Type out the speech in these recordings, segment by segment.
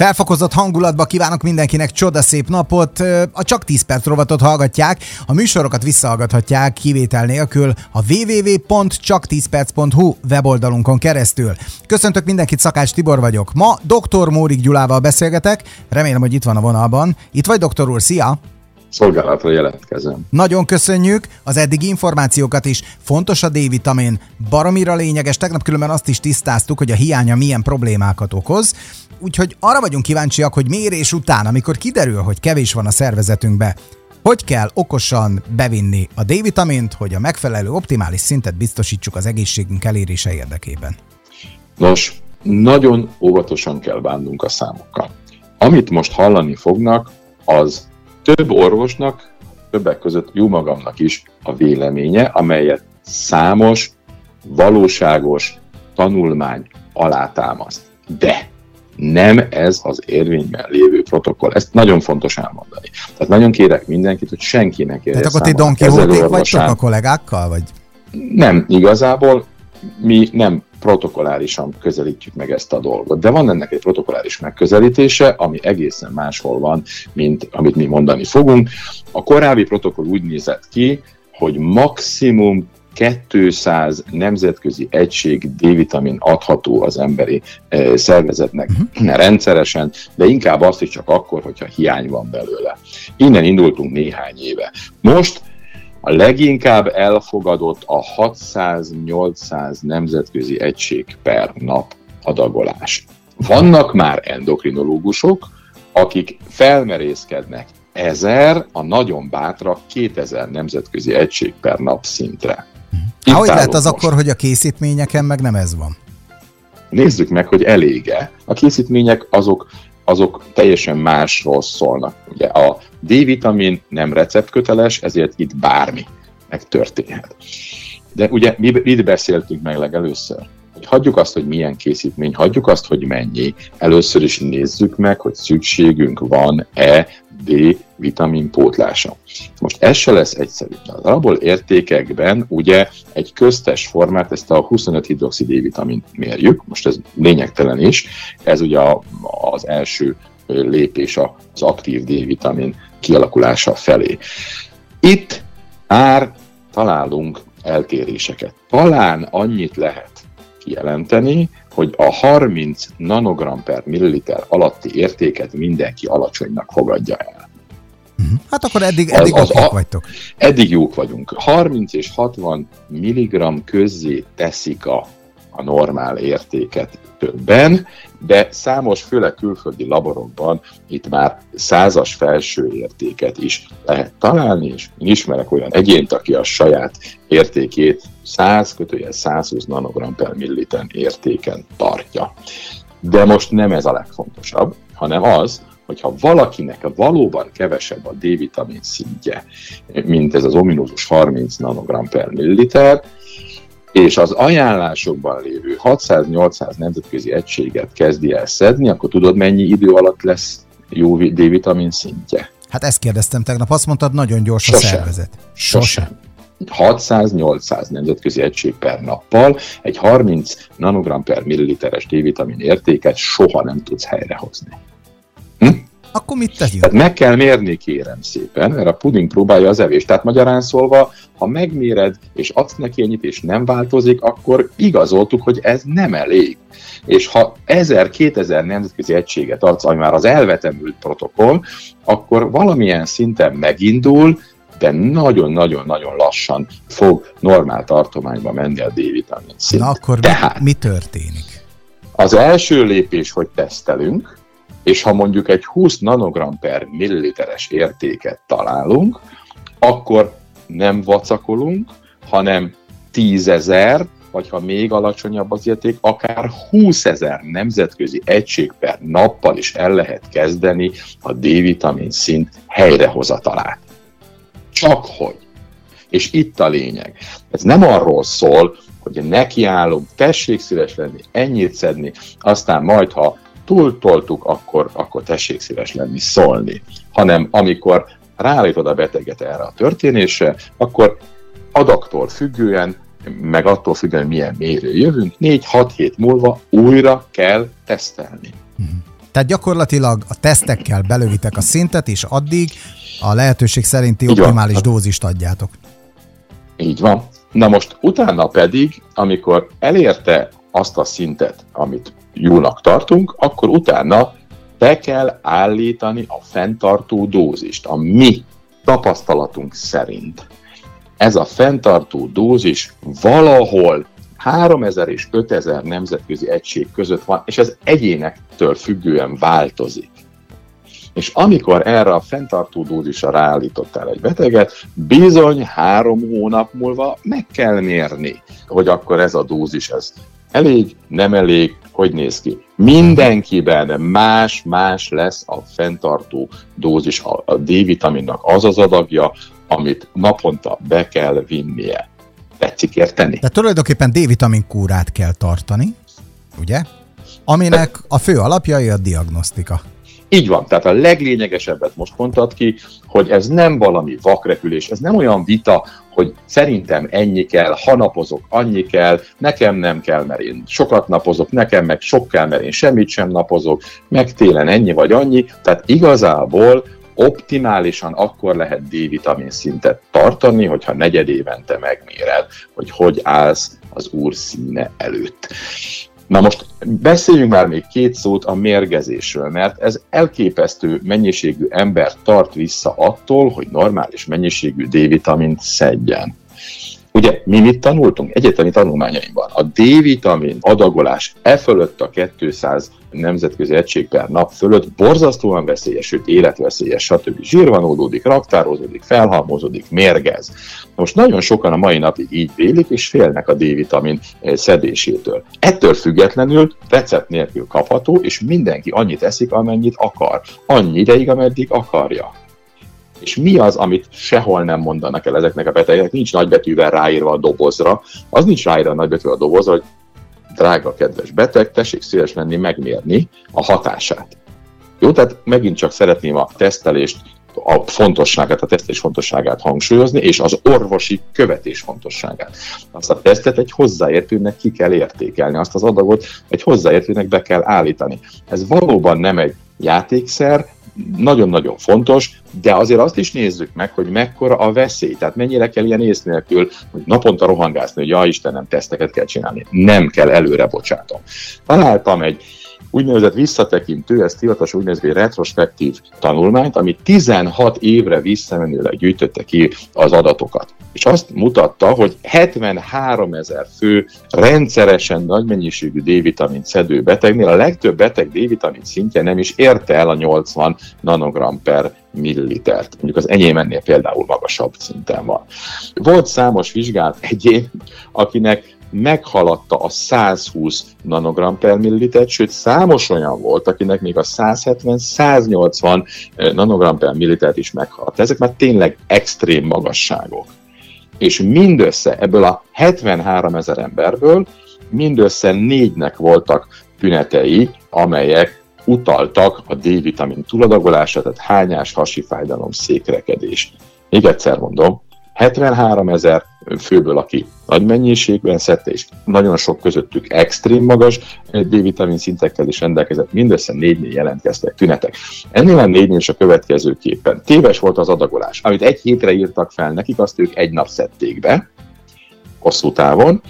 Felfokozott hangulatba kívánok mindenkinek csodaszép napot. A Csak 10 perc rovatot hallgatják. A műsorokat visszahallgathatják kivétel nélkül a www.csak10perc.hu weboldalunkon keresztül. Köszöntök mindenkit, Szakács Tibor vagyok. Ma dr. Mórik Gyulával beszélgetek. Remélem, hogy itt van a vonalban. Itt vagy, doktor úr, szia! szolgálatra jelentkezem. Nagyon köszönjük az eddigi információkat is. Fontos a D-vitamin, baromira lényeges. Tegnap különben azt is tisztáztuk, hogy a hiánya milyen problémákat okoz. Úgyhogy arra vagyunk kíváncsiak, hogy mérés után, amikor kiderül, hogy kevés van a szervezetünkbe, hogy kell okosan bevinni a D-vitamint, hogy a megfelelő optimális szintet biztosítsuk az egészségünk elérése érdekében? Nos, nagyon óvatosan kell bánnunk a számokkal. Amit most hallani fognak, az több orvosnak, többek között jó magamnak is a véleménye, amelyet számos, valóságos tanulmány alátámaszt. De nem ez az érvényben lévő protokoll. Ezt nagyon fontos elmondani. Tehát nagyon kérek mindenkit, hogy senkinek érje Tehát akkor ti Don Quixote vagytok a kollégákkal? Vagy? Nem, igazából mi nem protokolárisan közelítjük meg ezt a dolgot. De van ennek egy protokoláris megközelítése, ami egészen máshol van, mint amit mi mondani fogunk. A korábbi protokoll úgy nézett ki, hogy maximum 200 nemzetközi egység D-vitamin adható az emberi eh, szervezetnek uh-huh. rendszeresen, de inkább azt is csak akkor, hogyha hiány van belőle. Innen indultunk néhány éve. Most a leginkább elfogadott a 600-800 nemzetközi egység per nap adagolás. Vannak már endokrinológusok, akik felmerészkednek ezer, a nagyon bátra 2000 nemzetközi egység per nap szintre. Há, hogy lehet az most. akkor, hogy a készítményeken meg nem ez van? Nézzük meg, hogy elége. A készítmények azok azok teljesen másról szólnak. Ugye a D-vitamin nem receptköteles, ezért itt bármi megtörténhet. De ugye mi itt beszéltünk meg legelőször, hogy hagyjuk azt, hogy milyen készítmény, hagyjuk azt, hogy mennyi. Először is nézzük meg, hogy szükségünk van-e D-vitamin pótlása. Most ez se lesz egyszerű. Az alapból értékekben ugye egy köztes formát, ezt a 25 hidroxid D-vitamin mérjük, most ez lényegtelen is, ez ugye az első lépés az aktív D-vitamin kialakulása felé. Itt ár találunk eltéréseket. Talán annyit lehet kijelenteni, hogy a 30 nanogram per milliliter alatti értéket mindenki alacsonynak fogadja el. Mhm. Hát akkor eddig, eddig az, az, vagytok. Eddig jók vagyunk. 30 és 60 milligram közzé teszik a, a normál értéket többen, de számos, főleg külföldi laborokban itt már százas felső értéket is lehet találni, és én ismerek olyan egyént, aki a saját értékét 100 kötője 120 nanogram per milliliter értéken tartja. De most nem ez a legfontosabb, hanem az, hogyha valakinek valóban kevesebb a D-vitamin szintje, mint ez az ominózus 30 nanogram per milliliter, és az ajánlásokban lévő 600-800 nemzetközi egységet kezdi el szedni, akkor tudod, mennyi idő alatt lesz jó D-vitamin szintje? Hát ezt kérdeztem tegnap, azt mondtad, nagyon gyors Sosem. a szervezet. Sosem. 600-800 nemzetközi egység per nappal egy 30 nanogram per milliliteres D-vitamin értéket soha nem tudsz helyrehozni. Hm? Akkor mit tegyünk? Tehát meg kell mérni, kérem szépen, mert a puding próbálja az evés. Tehát magyarán szólva, ha megméred és adsz neki ennyit és nem változik, akkor igazoltuk, hogy ez nem elég. És ha 1000-2000 nemzetközi egységet adsz, ami már az elvetemült protokoll, akkor valamilyen szinten megindul, de nagyon-nagyon-nagyon lassan fog normál tartományba menni a D-vitamin szint. Na akkor Tehát, mi, mi történik? Az első lépés, hogy tesztelünk, és ha mondjuk egy 20 nanogram per milliliteres értéket találunk, akkor nem vacakolunk, hanem 10 ezer, vagy ha még alacsonyabb az érték, akár 20 ezer nemzetközi egység per nappal is el lehet kezdeni a D-vitamin szint helyrehozatalát. Csak hogy. És itt a lényeg. Ez nem arról szól, hogy nekiállunk, tessék szíves lenni, ennyit szedni, aztán majd, ha túltoltuk, akkor, akkor tessék szíves lenni, szólni. Hanem amikor ráállítod a beteget erre a történésre, akkor adaktól függően, meg attól függően, milyen mérő jövünk, 4-6 hét múlva újra kell tesztelni. Uh-huh. Tehát gyakorlatilag a tesztekkel belövitek a szintet, és addig a lehetőség szerinti Így optimális van. dózist adjátok. Így van. Na most utána pedig, amikor elérte azt a szintet, amit jónak tartunk, akkor utána be kell állítani a fenntartó dózist, a mi tapasztalatunk szerint. Ez a fenntartó dózis valahol 3000 és 5000 nemzetközi egység között van, és ez egyénektől függően változik. És amikor erre a fenntartó dózisra ráállítottál egy beteget, bizony három hónap múlva meg kell mérni, hogy akkor ez a dózis ez elég, nem elég, hogy néz ki. Mindenkiben más-más lesz a fenntartó dózis, a D-vitaminnak az az adagja, amit naponta be kell vinnie. Tetszik érteni? De tulajdonképpen D-vitamin kúrát kell tartani, ugye? Aminek a fő alapjai a diagnosztika. Így van, tehát a leglényegesebbet most mondtad ki, hogy ez nem valami vakrepülés, ez nem olyan vita, hogy szerintem ennyi kell, ha napozok, annyi kell, nekem nem kell, mert én sokat napozok, nekem meg sok kell, mert én semmit sem napozok, meg télen ennyi vagy annyi, tehát igazából optimálisan akkor lehet D-vitamin szintet tartani, hogyha negyed évente megméred, hogy hogy állsz az úr színe előtt. Na most beszéljünk már még két szót a mérgezésről, mert ez elképesztő mennyiségű ember tart vissza attól, hogy normális mennyiségű D-vitamint szedjen. Ugye mi mit tanultunk? Egyetemi tanulmányaimban. A D-vitamin adagolás e fölött a 200 nemzetközi egység per nap fölött borzasztóan veszélyes, sőt életveszélyes, stb. Zsírvanódódik, raktározódik, felhalmozódik, mérgez. Most nagyon sokan a mai napig így vélik, és félnek a D-vitamin eh, szedésétől. Ettől függetlenül recept nélkül kapható, és mindenki annyit eszik, amennyit akar. Annyi ideig, ameddig akarja. És mi az, amit sehol nem mondanak el ezeknek a betegeknek? Nincs nagybetűvel ráírva a dobozra. Az nincs ráírva a nagybetűvel a dobozra, hogy drága, kedves beteg, tessék szíves lenni megmérni a hatását. Jó, tehát megint csak szeretném a tesztelést, a fontosságát, a tesztelés fontosságát hangsúlyozni, és az orvosi követés fontosságát. Azt a tesztet egy hozzáértőnek ki kell értékelni, azt az adagot egy hozzáértőnek be kell állítani. Ez valóban nem egy játékszer, nagyon-nagyon fontos, de azért azt is nézzük meg, hogy mekkora a veszély, tehát mennyire kell ilyen ész nélkül, hogy naponta rohangászni, hogy ja Istenem, teszteket kell csinálni. Nem kell előre bocsátom. Találtam egy úgynevezett visszatekintő, ezt hivatalos úgynevezett retrospektív tanulmányt, ami 16 évre visszamenőleg gyűjtötte ki az adatokat. És azt mutatta, hogy 73 ezer fő rendszeresen nagy mennyiségű D-vitamin szedő betegnél a legtöbb beteg D-vitamin szintje nem is érte el a 80 nanogram per millilitert. Mondjuk az enyém ennél például magasabb szinten van. Volt számos vizsgált egyén, akinek meghaladta a 120 nanogram per millilitert, sőt számos olyan volt, akinek még a 170-180 eh, nanogram per millilitert is meghaladta. Ezek már tényleg extrém magasságok. És mindössze ebből a 73 ezer emberből mindössze négynek voltak tünetei, amelyek utaltak a D-vitamin túladagolásra, tehát hányás, hasi fájdalom, székrekedés. Még egyszer mondom, 73 ezer főből, aki nagy mennyiségben szedte, és nagyon sok közöttük extrém magas D-vitamin szintekkel is rendelkezett, mindössze négynél jelentkeztek tünetek. Ennél a négynél is a következőképpen. Téves volt az adagolás. Amit egy hétre írtak fel nekik, azt ők egy nap szedték be, hosszú távon,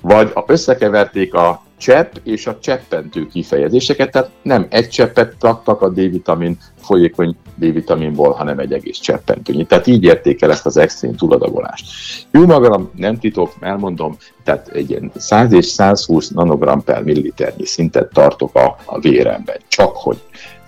vagy összekeverték a csepp és a cseppentő kifejezéseket, tehát nem egy cseppet raktak a D-vitamin folyékony D-vitaminból, hanem egy egész cseppentőnyi. Tehát így érték el ezt az extrém túladagolást. Jó magam, nem titok, elmondom, tehát egy ilyen 100 és 120 nanogram per milliliternyi szintet tartok a, a véremben. Csak hogy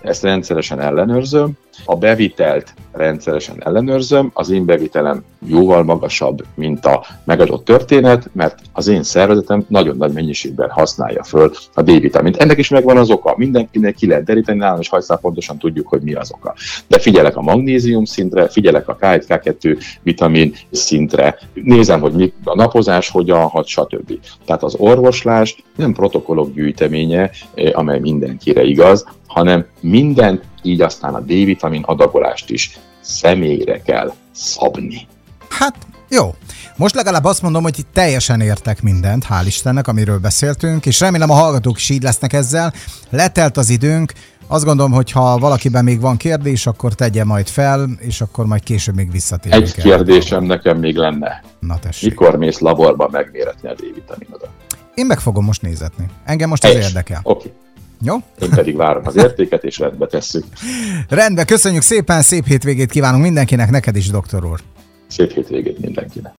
ezt rendszeresen ellenőrzöm, a bevitelt rendszeresen ellenőrzöm, az én bevitelem jóval magasabb, mint a megadott történet, mert az én szervezetem nagyon nagy mennyiségben használja föl a D-vitamint. Ennek is megvan az oka. Mindenkinek ki lehet deríteni, nálam is hajszál pontosan tudjuk, hogy mi az oka. De figyelek a magnézium szintre, figyelek a K1, K2 vitamin szintre, nézem, hogy mi a napozás hogyan hat, stb. Tehát az orvoslás nem protokollok gyűjteménye, eh, amely mindenkire igaz, hanem mindent, így aztán a D-vitamin adagolást is személyre kell szabni. Hát jó. Most legalább azt mondom, hogy teljesen értek mindent, hál' Istennek, amiről beszéltünk, és remélem a hallgatók is így lesznek ezzel. Letelt az időnk, Azt gondolom, hogy ha valakiben még van kérdés, akkor tegye majd fel, és akkor majd később még visszatérünk. Egy kérdésem nekem még lenne. Na tessék. Mikor mész laborba megméretni a D-vitaminodat? Én meg fogom most nézetni. Engem most ez érdekel. Oké. Okay. Jó? Én pedig várom az értéket, és rendbe tesszük. Rendben, köszönjük szépen, szép hétvégét kívánunk mindenkinek, neked is, doktor úr. Szép hétvégét mindenkinek.